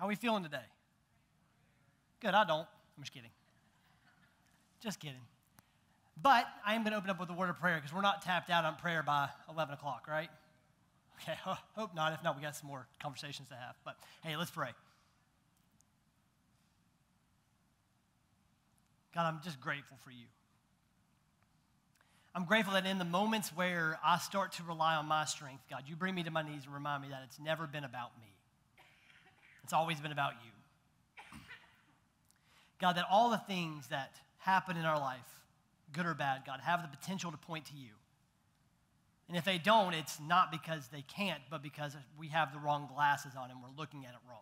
How are we feeling today? Good, I don't. I'm just kidding. Just kidding. But I am going to open up with a word of prayer because we're not tapped out on prayer by 11 o'clock, right? Okay, hope not. If not, we got some more conversations to have. But hey, let's pray. God, I'm just grateful for you. I'm grateful that in the moments where I start to rely on my strength, God, you bring me to my knees and remind me that it's never been about me. It's always been about you. God, that all the things that happen in our life, good or bad, God, have the potential to point to you. And if they don't, it's not because they can't, but because we have the wrong glasses on and we're looking at it wrong.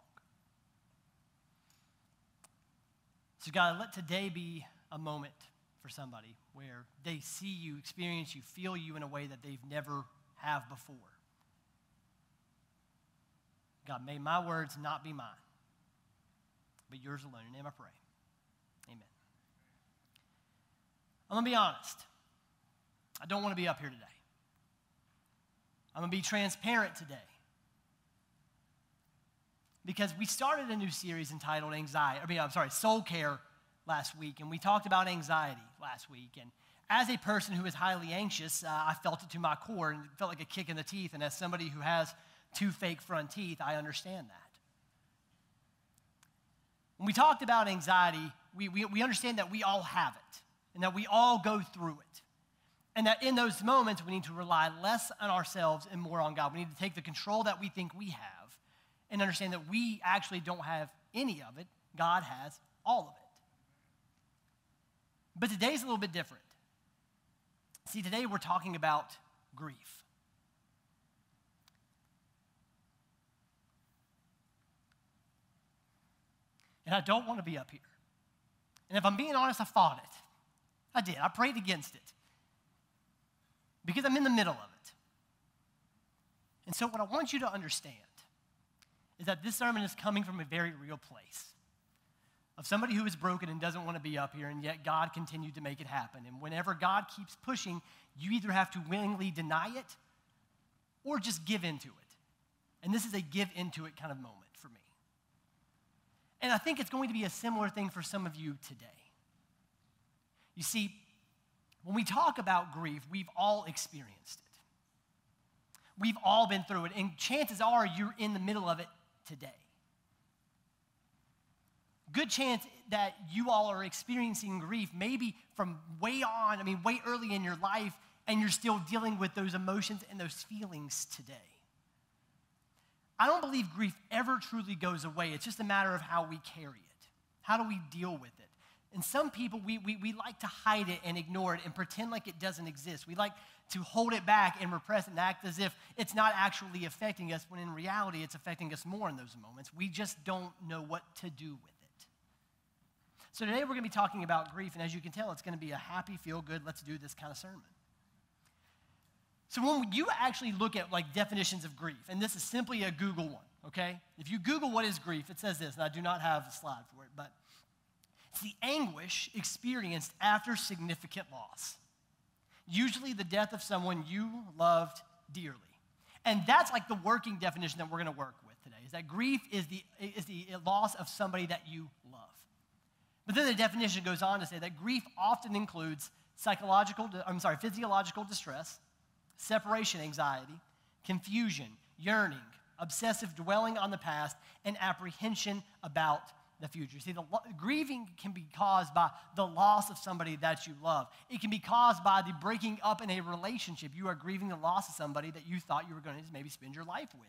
So, God, let today be a moment for somebody where they see you, experience you, feel you in a way that they've never have before. God, may my words not be mine, but yours alone. In name I pray. Amen. I'm going to be honest. I don't want to be up here today. I'm going to be transparent today. Because we started a new series entitled Anxiety, I mean, I'm sorry, Soul Care last week, and we talked about anxiety last week. And as a person who is highly anxious, uh, I felt it to my core and felt like a kick in the teeth. And as somebody who has two fake front teeth, I understand that. When we talked about anxiety, we, we, we understand that we all have it and that we all go through it. And that in those moments, we need to rely less on ourselves and more on God. We need to take the control that we think we have and understand that we actually don't have any of it. God has all of it. But today's a little bit different. See, today we're talking about grief. And I don't want to be up here. And if I'm being honest, I fought it. I did. I prayed against it because I'm in the middle of it. And so, what I want you to understand is that this sermon is coming from a very real place of somebody who is broken and doesn't want to be up here, and yet God continued to make it happen. And whenever God keeps pushing, you either have to willingly deny it or just give into it. And this is a give into it kind of moment. And I think it's going to be a similar thing for some of you today. You see, when we talk about grief, we've all experienced it. We've all been through it, and chances are you're in the middle of it today good chance that you all are experiencing grief, maybe from way on, I mean, way early in your life, and you're still dealing with those emotions and those feelings today. I don't believe grief ever truly goes away. It's just a matter of how we carry it. How do we deal with it? And some people, we, we, we like to hide it and ignore it and pretend like it doesn't exist. We like to hold it back and repress it and act as if it's not actually affecting us, when in reality, it's affecting us more in those moments. We just don't know what to do with it. So today we're going to be talking about grief, and as you can tell, it's going to be a happy, feel good, let's do this kind of sermon. So when you actually look at like definitions of grief, and this is simply a Google one, okay? If you Google what is grief, it says this, and I do not have a slide for it, but it's the anguish experienced after significant loss. Usually the death of someone you loved dearly. And that's like the working definition that we're going to work with today, is that grief is the, is the loss of somebody that you love. But then the definition goes on to say that grief often includes psychological, I'm sorry, physiological distress, separation anxiety, confusion, yearning, obsessive dwelling on the past, and apprehension about the future. See, the grieving can be caused by the loss of somebody that you love. It can be caused by the breaking up in a relationship. You are grieving the loss of somebody that you thought you were going to maybe spend your life with.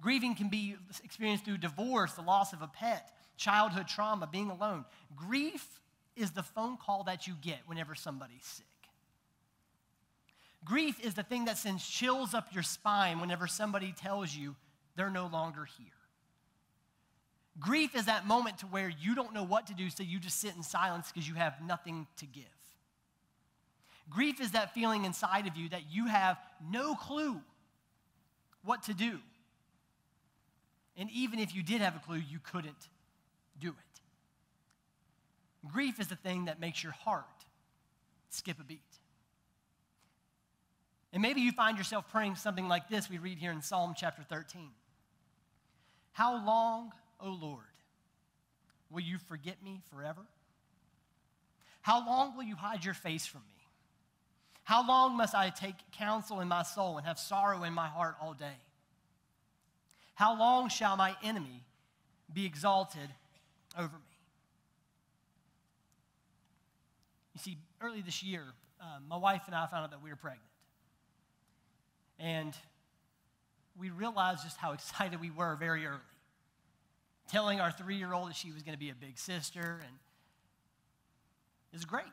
Grieving can be experienced through divorce, the loss of a pet, childhood trauma, being alone. Grief is the phone call that you get whenever somebody's sick. Grief is the thing that sends chills up your spine whenever somebody tells you they're no longer here. Grief is that moment to where you don't know what to do, so you just sit in silence because you have nothing to give. Grief is that feeling inside of you that you have no clue what to do. And even if you did have a clue, you couldn't do it. Grief is the thing that makes your heart skip a beat. And maybe you find yourself praying something like this we read here in Psalm chapter 13. How long, O Lord, will you forget me forever? How long will you hide your face from me? How long must I take counsel in my soul and have sorrow in my heart all day? How long shall my enemy be exalted over me? You see, early this year, um, my wife and I found out that we were pregnant. And we realized just how excited we were very early. Telling our three year old that she was going to be a big sister, and it was great.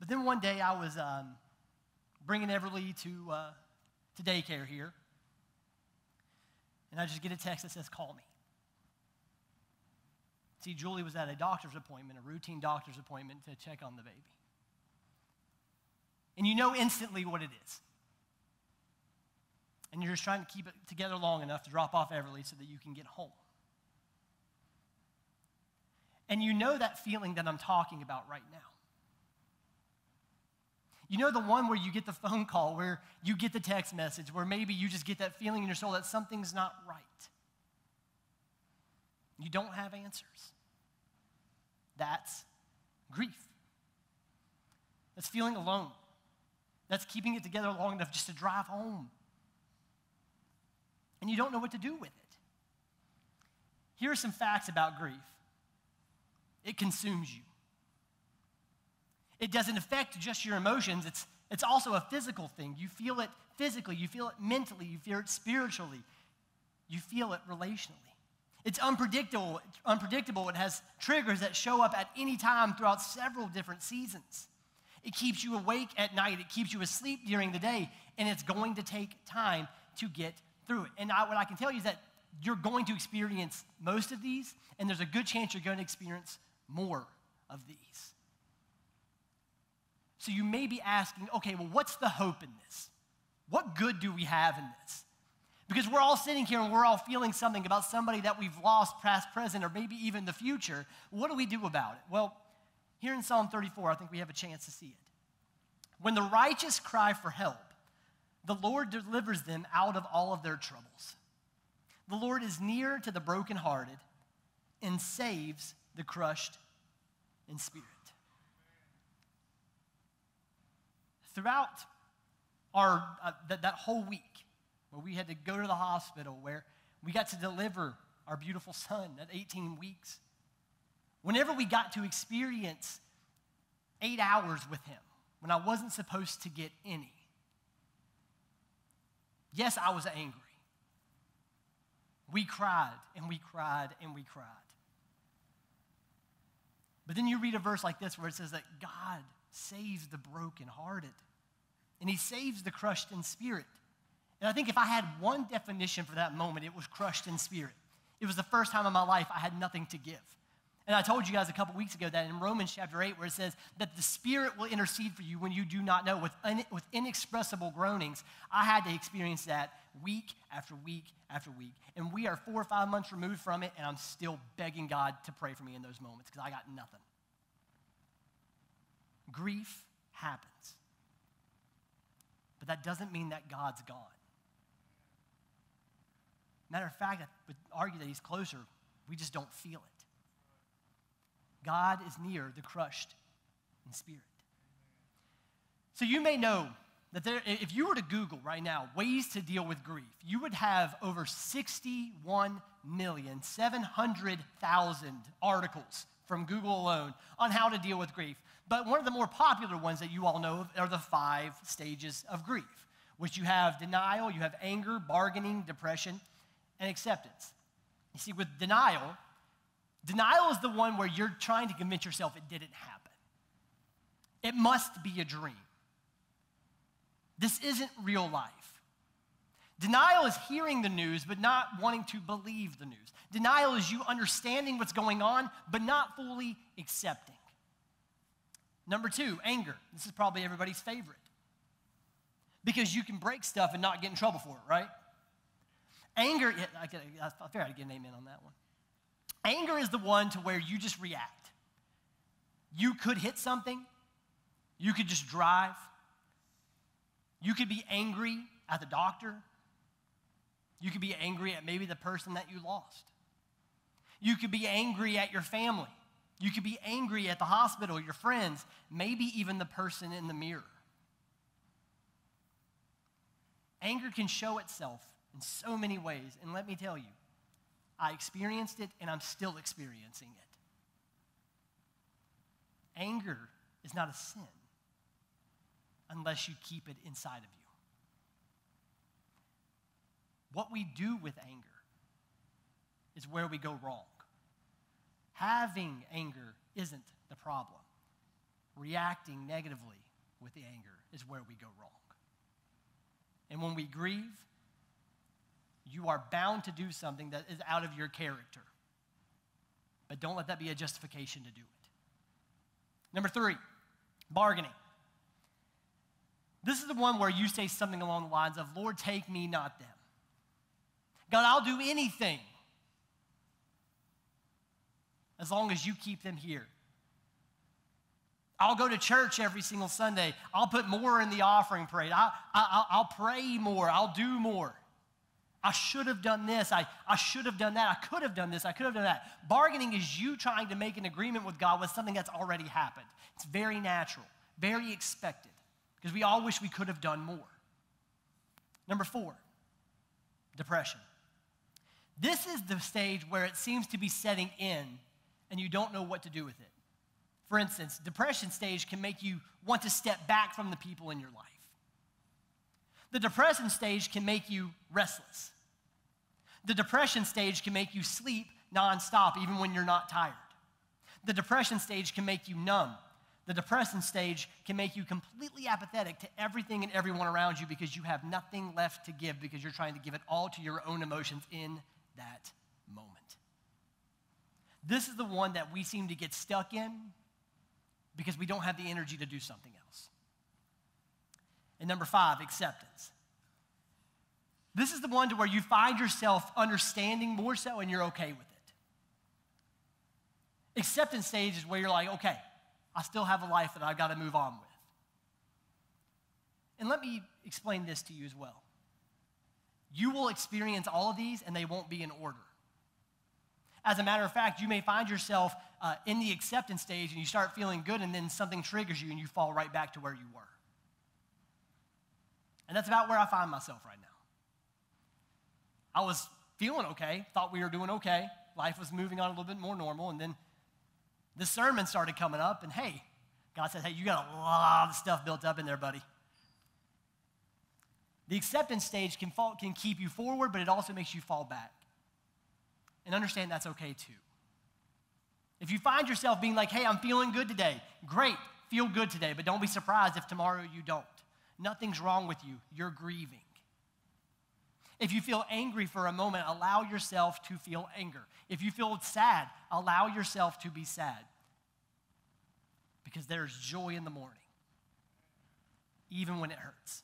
But then one day I was um, bringing Everly to, uh, to daycare here, and I just get a text that says, Call me. See, Julie was at a doctor's appointment, a routine doctor's appointment to check on the baby. And you know instantly what it is. And you're just trying to keep it together long enough to drop off Everly so that you can get home. And you know that feeling that I'm talking about right now. You know the one where you get the phone call, where you get the text message, where maybe you just get that feeling in your soul that something's not right. You don't have answers. That's grief. That's feeling alone. That's keeping it together long enough just to drive home. And you don't know what to do with it. Here are some facts about grief it consumes you. It doesn't affect just your emotions, it's, it's also a physical thing. You feel it physically, you feel it mentally, you feel it spiritually, you feel it relationally. It's unpredictable, it's unpredictable. It has triggers that show up at any time throughout several different seasons. It keeps you awake at night, it keeps you asleep during the day, and it's going to take time to get through it. And I, what I can tell you is that you're going to experience most of these, and there's a good chance you're going to experience more of these. So you may be asking, okay, well, what's the hope in this? What good do we have in this? Because we're all sitting here and we're all feeling something about somebody that we've lost, past, present, or maybe even the future. What do we do about it? Well, here in Psalm 34, I think we have a chance to see it. When the righteous cry for help, the Lord delivers them out of all of their troubles. The Lord is near to the brokenhearted and saves the crushed in spirit. throughout our, uh, that, that whole week where we had to go to the hospital, where we got to deliver our beautiful son at 18 weeks, whenever we got to experience eight hours with him when I wasn't supposed to get any, yes, I was angry. We cried and we cried and we cried. But then you read a verse like this where it says that God saves the brokenhearted and he saves the crushed in spirit. And I think if I had one definition for that moment, it was crushed in spirit. It was the first time in my life I had nothing to give. And I told you guys a couple weeks ago that in Romans chapter 8, where it says that the Spirit will intercede for you when you do not know, with, un, with inexpressible groanings, I had to experience that week after week after week. And we are four or five months removed from it, and I'm still begging God to pray for me in those moments because I got nothing. Grief happens. But that doesn't mean that God's gone. Matter of fact, I would argue that he's closer. We just don't feel it. God is near the crushed in spirit. So you may know that there, if you were to Google right now ways to deal with grief, you would have over 61,700,000 articles from Google alone on how to deal with grief. But one of the more popular ones that you all know are the five stages of grief, which you have denial, you have anger, bargaining, depression, and acceptance. You see, with denial, denial is the one where you're trying to convince yourself it didn't happen. It must be a dream. This isn't real life. Denial is hearing the news but not wanting to believe the news. Denial is you understanding what's going on but not fully accepting. Number two, anger. This is probably everybody's favorite because you can break stuff and not get in trouble for it, right? Anger, yeah, I, I figured I'd get an amen on that one. Anger is the one to where you just react. You could hit something, you could just drive, You could be angry at the doctor. You could be angry at maybe the person that you lost. You could be angry at your family. You could be angry at the hospital, your friends, maybe even the person in the mirror. Anger can show itself in so many ways, and let me tell you, I experienced it and I'm still experiencing it. Anger is not a sin unless you keep it inside of you. What we do with anger is where we go wrong. Having anger isn't the problem. Reacting negatively with the anger is where we go wrong. And when we grieve, you are bound to do something that is out of your character. But don't let that be a justification to do it. Number three, bargaining. This is the one where you say something along the lines of, Lord, take me, not them. God, I'll do anything as long as you keep them here. I'll go to church every single Sunday. I'll put more in the offering parade. I, will pray more. I'll do more. I should have done this. I, I should have done that. I could have done this. I could have done that. Bargaining is you trying to make an agreement with God with something that's already happened. It's very natural, very expected, because we all wish we could have done more. Number four, depression. This is the stage where it seems to be setting in and you don't know what to do with it. For instance, depression stage can make you want to step back from the people in your life. The depression stage can make you restless. The depression stage can make you sleep nonstop, even when you're not tired. The depression stage can make you numb. The depression stage can make you completely apathetic to everything and everyone around you because you have nothing left to give because you're trying to give it all to your own emotions in that moment. This is the one that we seem to get stuck in because we don't have the energy to do something else. And number five, acceptance. This is the one to where you find yourself understanding more so and you're okay with it. Acceptance stage is where you're like, okay, I still have a life that I've got to move on with. And let me explain this to you as well. You will experience all of these and they won't be in order. As a matter of fact, you may find yourself uh, in the acceptance stage and you start feeling good, and then something triggers you and you fall right back to where you were. And that's about where I find myself right now. I was feeling okay, thought we were doing okay. Life was moving on a little bit more normal, and then the sermon started coming up, and hey, God said, hey, you got a lot of stuff built up in there, buddy. The acceptance stage can, fall, can keep you forward, but it also makes you fall back and understand that's okay too. If you find yourself being like, hey, I'm feeling good today, great, feel good today, but don't be surprised if tomorrow you don't. Nothing's wrong with you, you're grieving. If you feel angry for a moment, allow yourself to feel anger. If you feel sad, allow yourself to be sad. Because there's joy in the morning, even when it hurts.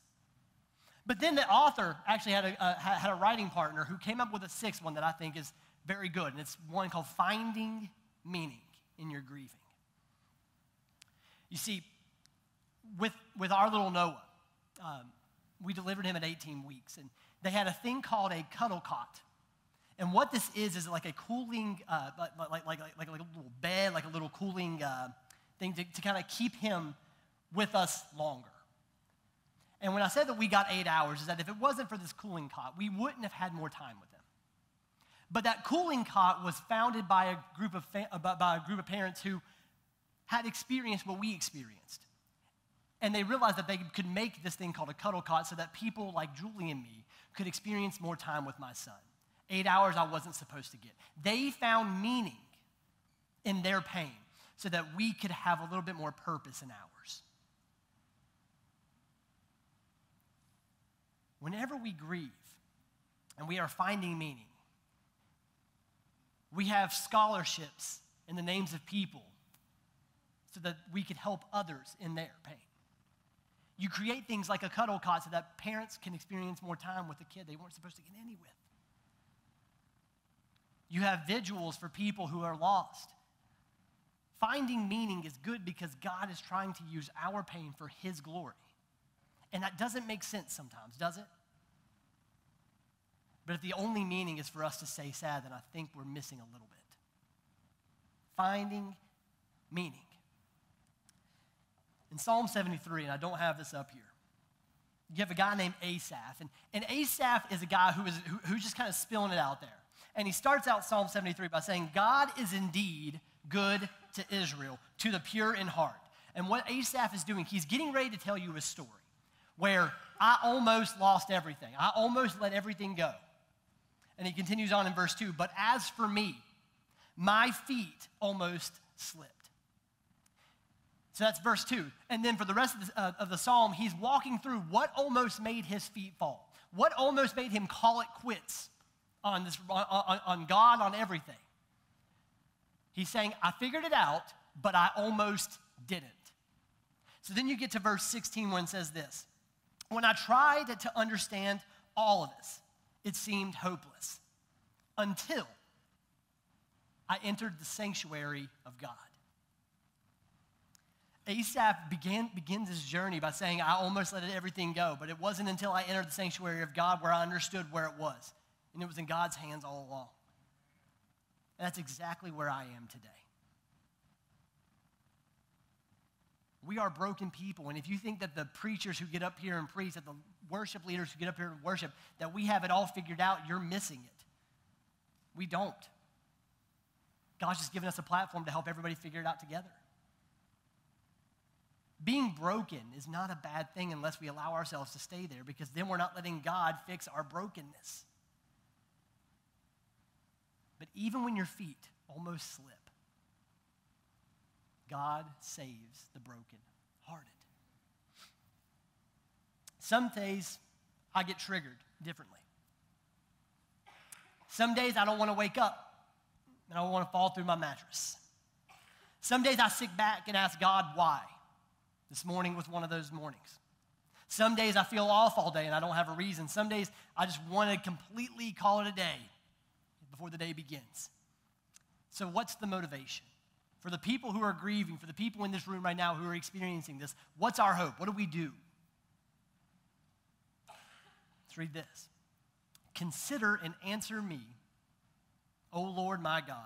But then the author actually had a, uh, had a writing partner who came up with a sixth one that I think is very good. And it's one called Finding Meaning in Your Grieving. You see, with, with our little Noah, um, we delivered him at 18 weeks, and they had a thing called a cuddle cot. And what this is is like a cooling, uh, like, like, like, like, a little bed, like a little cooling uh, thing to, to kind of keep him with us longer. And when I said that we got eight hours, is that if it wasn't for this cooling cot, we wouldn't have had more time with him. But that cooling cot was founded by a group of, fa- by a group of parents who had experienced what we experienced. And they realized that they could make this thing called a cuddle cot so that people like Julie and me could experience more time with my son. Eight hours I wasn't supposed to get. They found meaning in their pain so that we could have a little bit more purpose in ours. Whenever we grieve and we are finding meaning, we have scholarships in the names of people so that we could help others in their pain. You create things like a cuddle cot so that parents can experience more time with the kid they weren't supposed to get any with. You have vigils for people who are lost. Finding meaning is good because God is trying to use our pain for His glory. And that doesn't make sense sometimes, does it? But if the only meaning is for us to stay sad, then I think we're missing a little bit. Finding meaning. In Psalm 73, and I don't have this up here, you have a guy named Asaph. And, and Asaph is a guy who is, who, who's just kind of spilling it out there. And he starts out Psalm 73 by saying, God is indeed good to Israel, to the pure in heart. And what Asaph is doing, he's getting ready to tell you a story where I almost lost everything. I almost let everything go. And he continues on in verse 2 But as for me, my feet almost slipped. So that's verse 2. And then for the rest of the, uh, of the psalm, he's walking through what almost made his feet fall, what almost made him call it quits on, this, on, on God, on everything. He's saying, I figured it out, but I almost didn't. So then you get to verse 16 when it says this When I tried to understand all of this, it seemed hopeless until I entered the sanctuary of God. Asaph began, begins his journey by saying, I almost let everything go, but it wasn't until I entered the sanctuary of God where I understood where it was. And it was in God's hands all along. And that's exactly where I am today. We are broken people. And if you think that the preachers who get up here and preach, that the worship leaders who get up here and worship, that we have it all figured out, you're missing it. We don't. God's just given us a platform to help everybody figure it out together. Being broken is not a bad thing unless we allow ourselves to stay there because then we're not letting God fix our brokenness. But even when your feet almost slip, God saves the broken hearted. Some days I get triggered differently. Some days I don't want to wake up and I want to fall through my mattress. Some days I sit back and ask God why. This morning was one of those mornings. Some days I feel off all day and I don't have a reason. Some days I just want to completely call it a day before the day begins. So, what's the motivation? For the people who are grieving, for the people in this room right now who are experiencing this, what's our hope? What do we do? Let's read this. Consider and answer me, O Lord my God.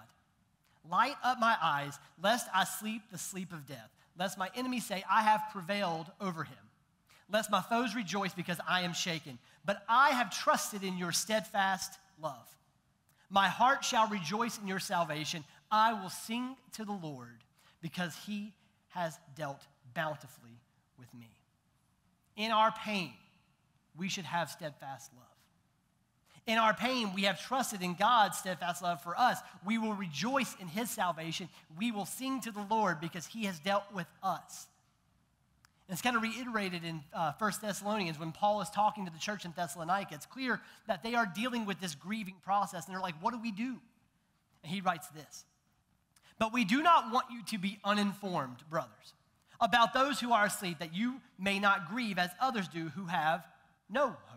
Light up my eyes, lest I sleep the sleep of death, lest my enemies say, I have prevailed over him, lest my foes rejoice because I am shaken. But I have trusted in your steadfast love. My heart shall rejoice in your salvation. I will sing to the Lord because he has dealt bountifully with me. In our pain, we should have steadfast love. In our pain, we have trusted in God's steadfast love for us. We will rejoice in his salvation. We will sing to the Lord because he has dealt with us. And it's kind of reiterated in uh, 1 Thessalonians when Paul is talking to the church in Thessalonica. It's clear that they are dealing with this grieving process, and they're like, What do we do? And he writes this But we do not want you to be uninformed, brothers, about those who are asleep, that you may not grieve as others do who have no hope.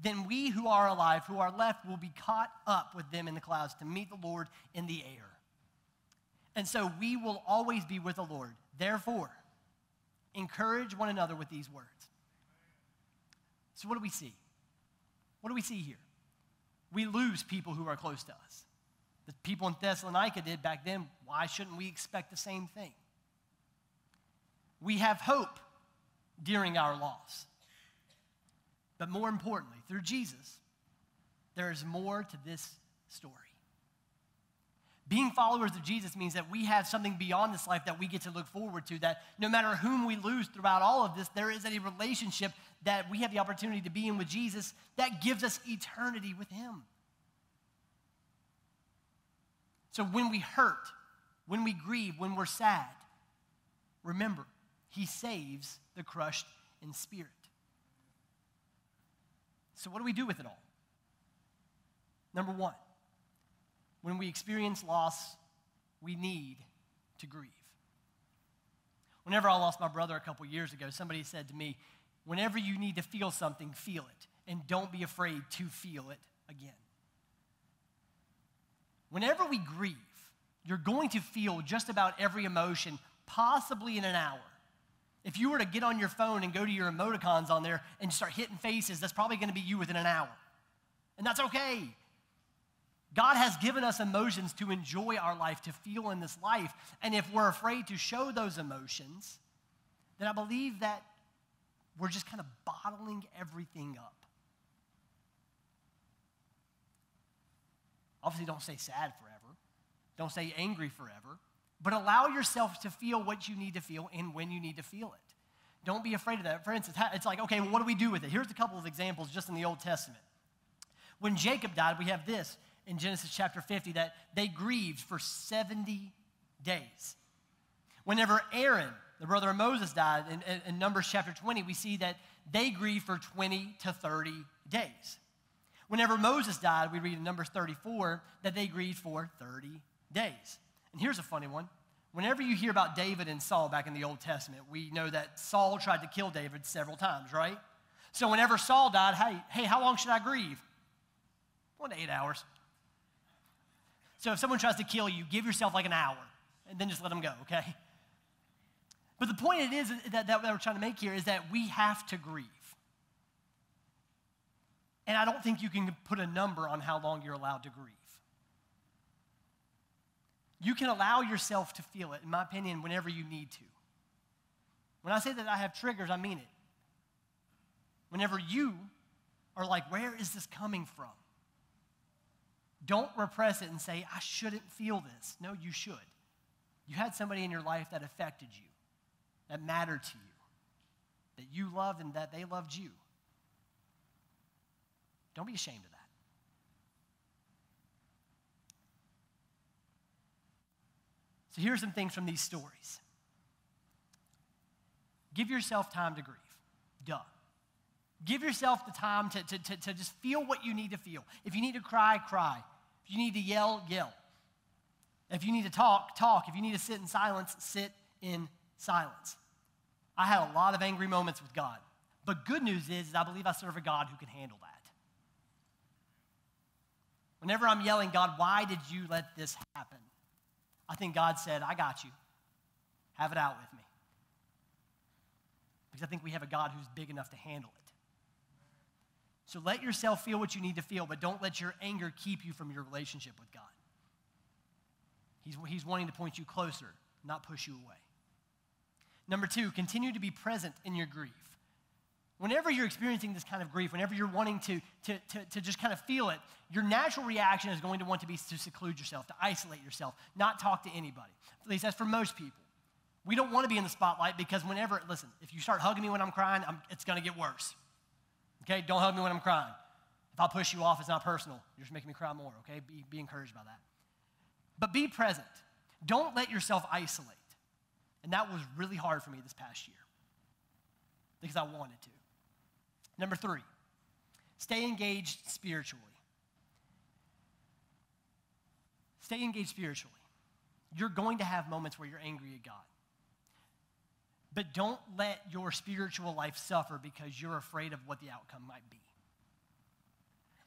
Then we who are alive, who are left, will be caught up with them in the clouds to meet the Lord in the air. And so we will always be with the Lord. Therefore, encourage one another with these words. So, what do we see? What do we see here? We lose people who are close to us. The people in Thessalonica did back then. Why shouldn't we expect the same thing? We have hope during our loss. But more importantly, through Jesus, there is more to this story. Being followers of Jesus means that we have something beyond this life that we get to look forward to, that no matter whom we lose throughout all of this, there is a relationship that we have the opportunity to be in with Jesus that gives us eternity with Him. So when we hurt, when we grieve, when we're sad, remember, He saves the crushed in spirit. So, what do we do with it all? Number one, when we experience loss, we need to grieve. Whenever I lost my brother a couple years ago, somebody said to me, Whenever you need to feel something, feel it, and don't be afraid to feel it again. Whenever we grieve, you're going to feel just about every emotion, possibly in an hour. If you were to get on your phone and go to your emoticons on there and start hitting faces, that's probably going to be you within an hour. And that's okay. God has given us emotions to enjoy our life, to feel in this life. And if we're afraid to show those emotions, then I believe that we're just kind of bottling everything up. Obviously, don't stay sad forever, don't stay angry forever, but allow yourself to feel what you need to feel and when you need to feel it. Don't be afraid of that. For instance, it's like, okay, well, what do we do with it? Here's a couple of examples just in the Old Testament. When Jacob died, we have this in Genesis chapter 50 that they grieved for 70 days. Whenever Aaron, the brother of Moses, died in, in, Numbers chapter 20, we see that they grieved for 20 to 30 days. Whenever Moses died, we read in Numbers 34 that they grieved for 30 days. And here's a funny one. Whenever you hear about David and Saul back in the Old Testament, we know that Saul tried to kill David several times, right? So whenever Saul died, hey, hey, how long should I grieve? One to eight hours. So if someone tries to kill you, give yourself like an hour and then just let them go, okay? But the point it is that, that we're trying to make here is that we have to grieve. And I don't think you can put a number on how long you're allowed to grieve. You can allow yourself to feel it, in my opinion, whenever you need to. When I say that I have triggers, I mean it. Whenever you are like, where is this coming from? Don't repress it and say, I shouldn't feel this. No, you should. You had somebody in your life that affected you, that mattered to you, that you loved and that they loved you. Don't be ashamed of that. So here's some things from these stories. Give yourself time to grieve. Duh. Give yourself the time to, to, to, to, just feel what you need to feel. If you need to cry, cry. If you need to yell, yell. If you need to talk, talk. If you need to sit in silence, sit in silence. I had a lot of angry moments with God. But good news is, is I believe I serve a God who can handle that. Whenever I'm yelling, God, why did you let this happen? I think God said, I got you. Have it out with me. Because I think we have a God who's big enough to handle it. So let yourself feel what you need to feel, but don't let your anger keep you from your relationship with God. He's, he's wanting to point you closer, not push you away. Number two, continue to be present in your grief. Whenever you're experiencing this kind of grief, whenever you're wanting to, to, to, to, just kind of feel it, your natural reaction is going to want to be to seclude yourself, to isolate yourself, not talk to anybody. At least that's for most people. We don't want to be in the spotlight because whenever, listen, if you start hugging me when I'm crying, I'm, it's going to get worse. Okay, don't hug me when I'm crying. If I push you off, it's not personal. You're just making me cry more, okay? Be, be encouraged by that. But be present. Don't let yourself isolate. And that was really hard for me this past year because I wanted to. Number three, stay engaged spiritually. Stay engaged spiritually. You're going to have moments where you're angry at God. But don't let your spiritual life suffer because you're afraid of what the outcome might be.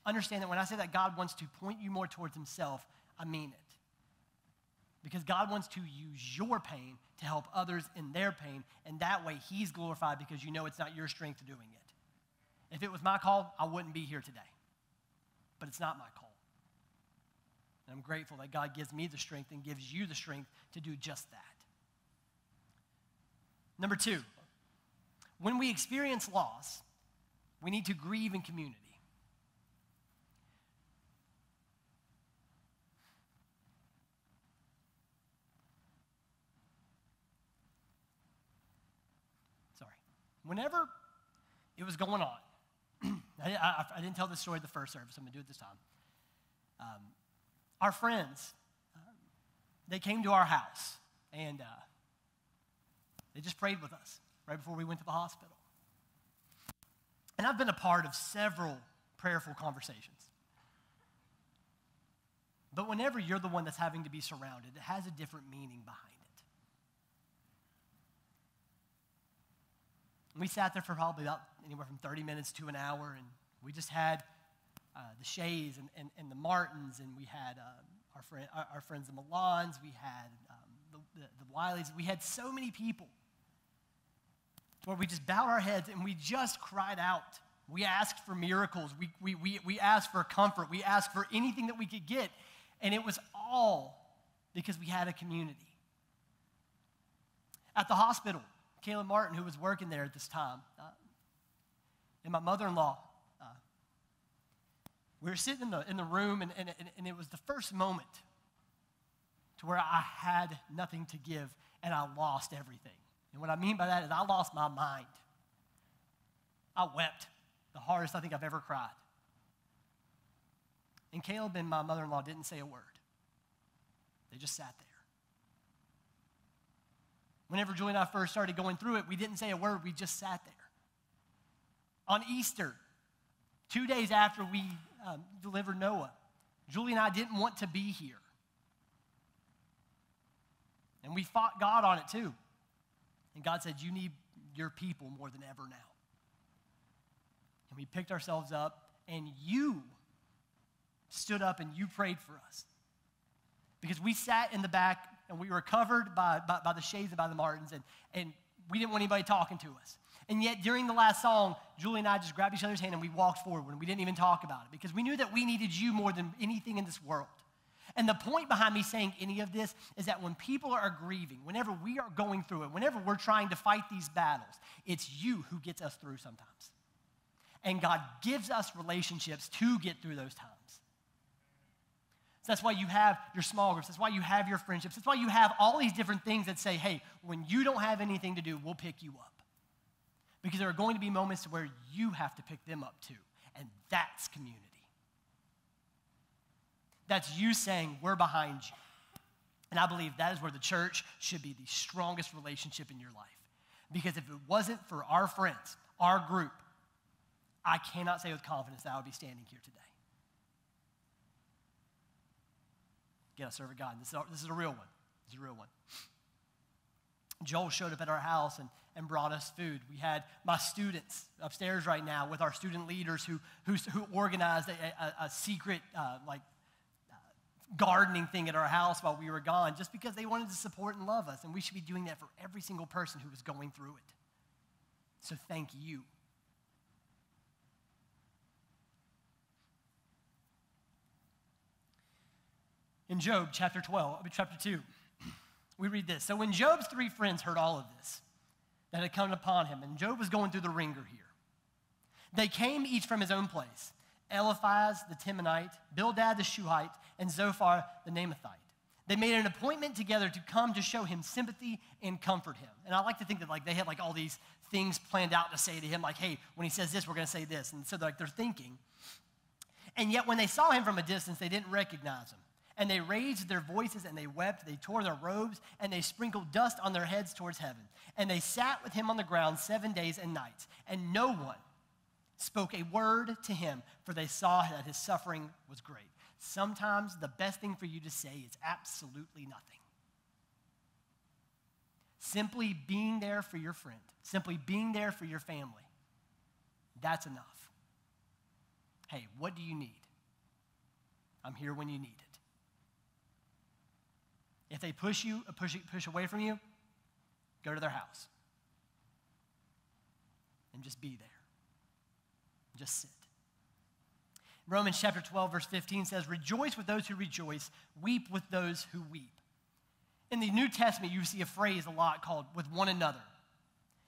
Understand that when I say that God wants to point you more towards Himself, I mean it. Because God wants to use your pain to help others in their pain, and that way He's glorified because you know it's not your strength doing it. If it was my call, I wouldn't be here today. But it's not my call. And I'm grateful that God gives me the strength and gives you the strength to do just that. Number two, when we experience loss, we need to grieve in community. Sorry. Whenever it was going on, I, I, I, didn't tell this story the first service, I'm going to do it this time. Um, our friends, um, they came to our house, and uh, they just prayed with us right before we went to the hospital. And I've been a part of several prayerful conversations. But whenever you're the one that's having to be surrounded, it has a different meaning behind We sat there for probably about anywhere from 30 minutes to an hour, and we just had uh, the Shays and, and, and, the Martins, and we had um, our, friend, our, our, friends the Milans, we had um, the, the, the Wileys. We had so many people where we just bowed our heads and we just cried out. We asked for miracles. We, we, we, we asked for comfort. We asked for anything that we could get. And it was all because we had a community. At the hospital, Caleb Martin, who was working there at this time, uh, and my mother in law, uh, we were sitting in the, in the room, and, and, and it was the first moment to where I had nothing to give and I lost everything. And what I mean by that is I lost my mind. I wept the hardest I think I've ever cried. And Caleb and my mother in law didn't say a word, they just sat there. Whenever Julie and I first started going through it, we didn't say a word, we just sat there. On Easter, two days after we um, delivered Noah, Julie and I didn't want to be here. And we fought God on it too. And God said, You need your people more than ever now. And we picked ourselves up, and you stood up and you prayed for us. Because we sat in the back and we were covered by, by, by the Shays and by the Martins, and, and we didn't want anybody talking to us. And yet, during the last song, Julie and I just grabbed each other's hand and we walked forward and we didn't even talk about it because we knew that we needed you more than anything in this world. And the point behind me saying any of this is that when people are grieving, whenever we are going through it, whenever we're trying to fight these battles, it's you who gets us through sometimes. And God gives us relationships to get through those times. So that's why you have your small groups. That's why you have your friendships. That's why you have all these different things that say, hey, when you don't have anything to do, we'll pick you up. Because there are going to be moments where you have to pick them up too. And that's community. That's you saying, We're behind you. And I believe that is where the church should be the strongest relationship in your life. Because if it wasn't for our friends, our group, I cannot say with confidence that I would be standing here today. Get a serve a God. This is, a, this is a real one. This is a real one. Joel showed up at our house and, and brought us food. We had my students upstairs right now with our student leaders who, who, who organized a, a, a secret, uh, like, gardening thing at our house while we were gone just because they wanted to support and love us. And we should be doing that for every single person who was going through it. So thank you. In Job chapter 12, chapter 2, we read this. So when Job's three friends heard all of this that had come upon him, and Job was going through the wringer here, they came each from his own place. Eliphaz the Temanite, Bildad the Shuhite, and Zophar the Naamathite. They made an appointment together to come to show him sympathy and comfort him. And I like to think that like they had like all these things planned out to say to him, like, hey, when he says this, we're going to say this. And so they're, like they're thinking. And yet when they saw him from a distance, they didn't recognize him. And they raised their voices and they wept. They tore their robes and they sprinkled dust on their heads towards heaven. And they sat with him on the ground seven days and nights. And no one spoke a word to him, for they saw that his suffering was great. Sometimes the best thing for you to say is absolutely nothing. Simply being there for your friend, simply being there for your family, that's enough. Hey, what do you need? I'm here when you need. If they push you, push, push away from you, go to their house and just be there. Just sit. Romans chapter 12, verse 15 says, Rejoice with those who rejoice, weep with those who weep. In the New Testament, you see a phrase a lot called with one another.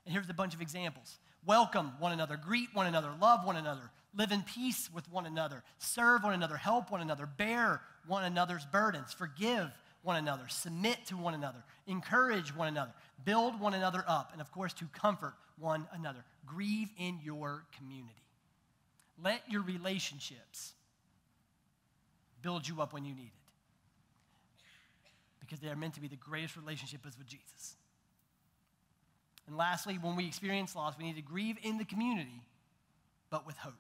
And here's a bunch of examples welcome one another, greet one another, love one another, live in peace with one another, serve one another, help one another, bear one another's burdens, forgive one another, submit to one another, encourage one another, build one another up, and of course, to comfort one another. Grieve in your community. Let your relationships build you up when you need it. Because they are meant to be the greatest relationship is with Jesus. And lastly, when we experience loss, we need to grieve in the community, but with hope.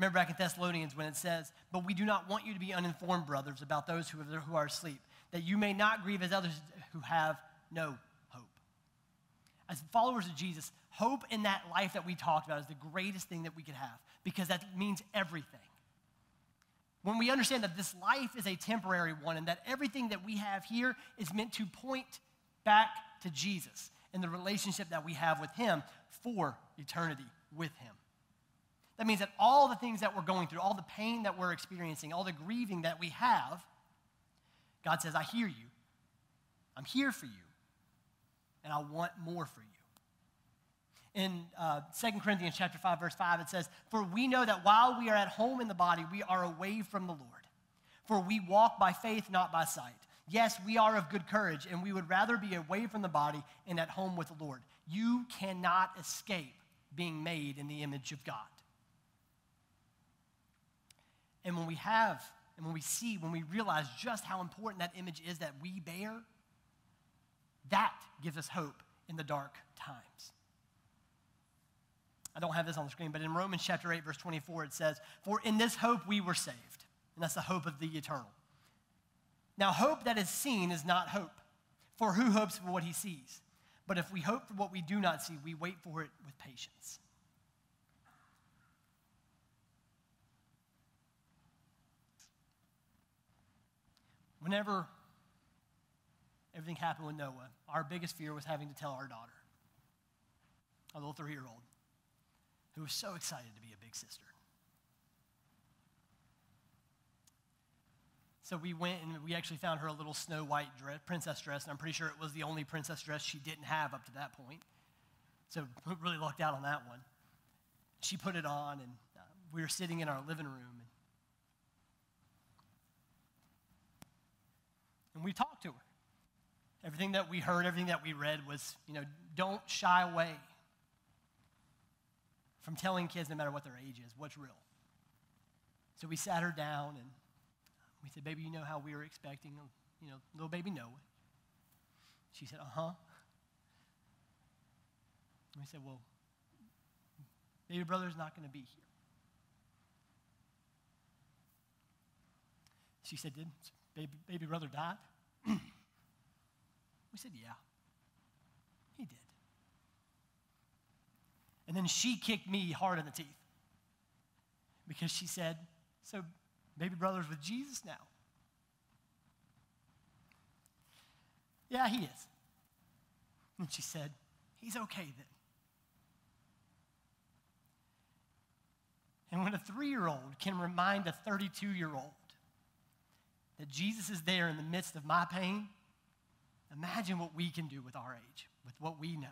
Remember back in Thessalonians when it says, But we do not want you to be uninformed, brothers, about those who are, asleep, that you may not grieve as others who have no hope. As followers of Jesus, hope in that life that we talked about is the greatest thing that we could have because that means everything. When we understand that this life is a temporary one and that everything that we have here is meant to point back to Jesus and the relationship that we have with Him for eternity with Him. That means that all the things that we're going through, all the pain that we're experiencing, all the grieving that we have, God says, I hear you. I'm here for you. And I want more for you. In uh, 2 Corinthians chapter 5, verse 5, it says, For we know that while we are at home in the body, we are away from the Lord. For we walk by faith, not by sight. Yes, we are of good courage, and we would rather be away from the body and at home with the Lord. You cannot escape being made in the image of God. And when we have, and when we see, when we realize just how important that image is that we bear, that gives us hope in the dark times. I don't have this on the screen, but in Romans chapter 8, verse 24, it says, For in this hope we were saved. And that's the hope of the eternal. Now, hope that is seen is not hope, for who hopes for what he sees? But if we hope for what we do not see, we wait for it with patience. Whenever everything happened with Noah, our biggest fear was having to tell our daughter, a little three year old, who was so excited to be a big sister. So we went and we actually found her a little snow white dress, princess dress, and I'm pretty sure it was the only princess dress she didn't have up to that point. So really lucked out on that one. She put it on, and uh, we were sitting in our living room, and we talked to her. Everything that we heard, everything that we read was, you know, don't shy away from telling kids, no matter what their age is, what's real. So we sat her down and we said, Baby, you know how we were expecting, you know, little baby Noah. She said, Uh huh. we said, Well, baby brother's not going to be here. She said, Did baby, baby brother died? we said, Yeah, he did. And then she kicked me hard in the teeth because she said, So baby brother's with Jesus now. Yeah, he is. And she said, He's okay then. And when a three year old can remind a 32 year old that Jesus is there in the midst of my pain, imagine what we can do with our age, with what we know,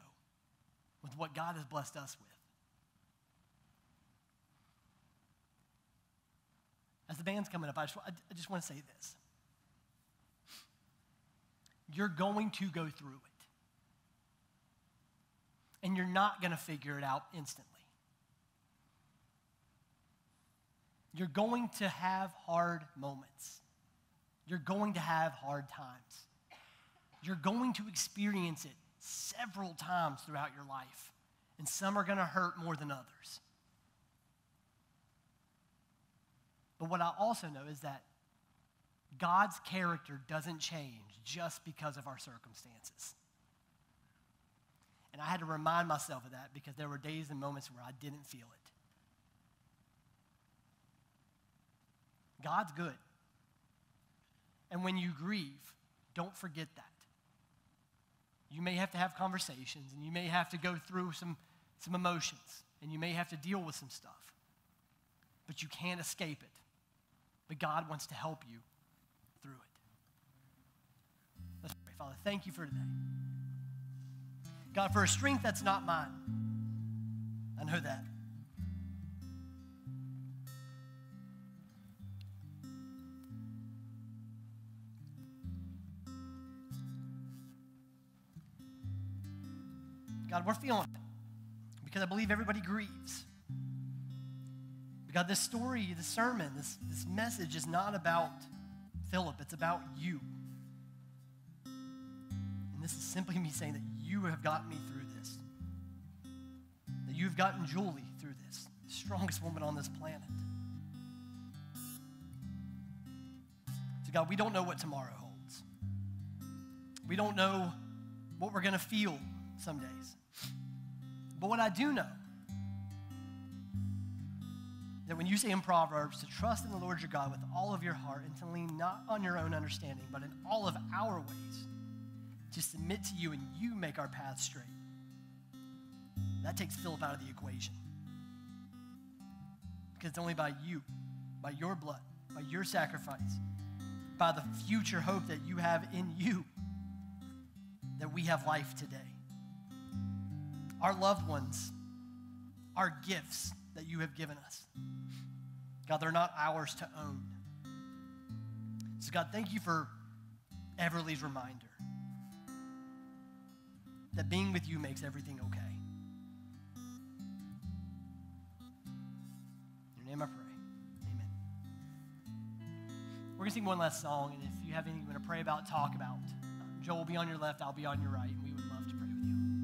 with what God has blessed us with. As the band's coming up, I just, I just want to say this. You're going to go through it. And you're not going to figure it out instantly. You're going to have hard moments. You're going to have hard times. You're going to experience it several times throughout your life, and some are going to hurt more than others. But what I also know is that God's character doesn't change just because of our circumstances. And I had to remind myself of that because there were days and moments where I didn't feel it. God's good. And when you grieve, don't forget that. You may have to have conversations and you may have to go through some, some emotions and you may have to deal with some stuff, but you can't escape it. But God wants to help you through it. Let's pray. Father, thank you for today. God, for a strength that's not mine. I know that. God, we're feeling it because I believe everybody grieves. But God, this story, this sermon, this, this message is not about Philip, it's about you. And this is simply me saying that you have gotten me through this, that you've gotten Julie through this—strongest woman on this planet. So, God, we don't know what tomorrow holds, we don't know what we're going to feel some days. But what I do know that when you say in Proverbs to trust in the Lord your God with all of your heart and to lean not on your own understanding, but in all of our ways, to submit to you and you make our path straight. That takes Philip out of the equation. Because it's only by you, by your blood, by your sacrifice, by the future hope that you have in you, that we have life today. Our loved ones, our gifts that you have given us. God, they're not ours to own. So, God, thank you for Everly's reminder that being with you makes everything okay. In your name I pray. Amen. We're going to sing one last song, and if you have anything you want to pray about, talk about, Joel will be on your left, I'll be on your right.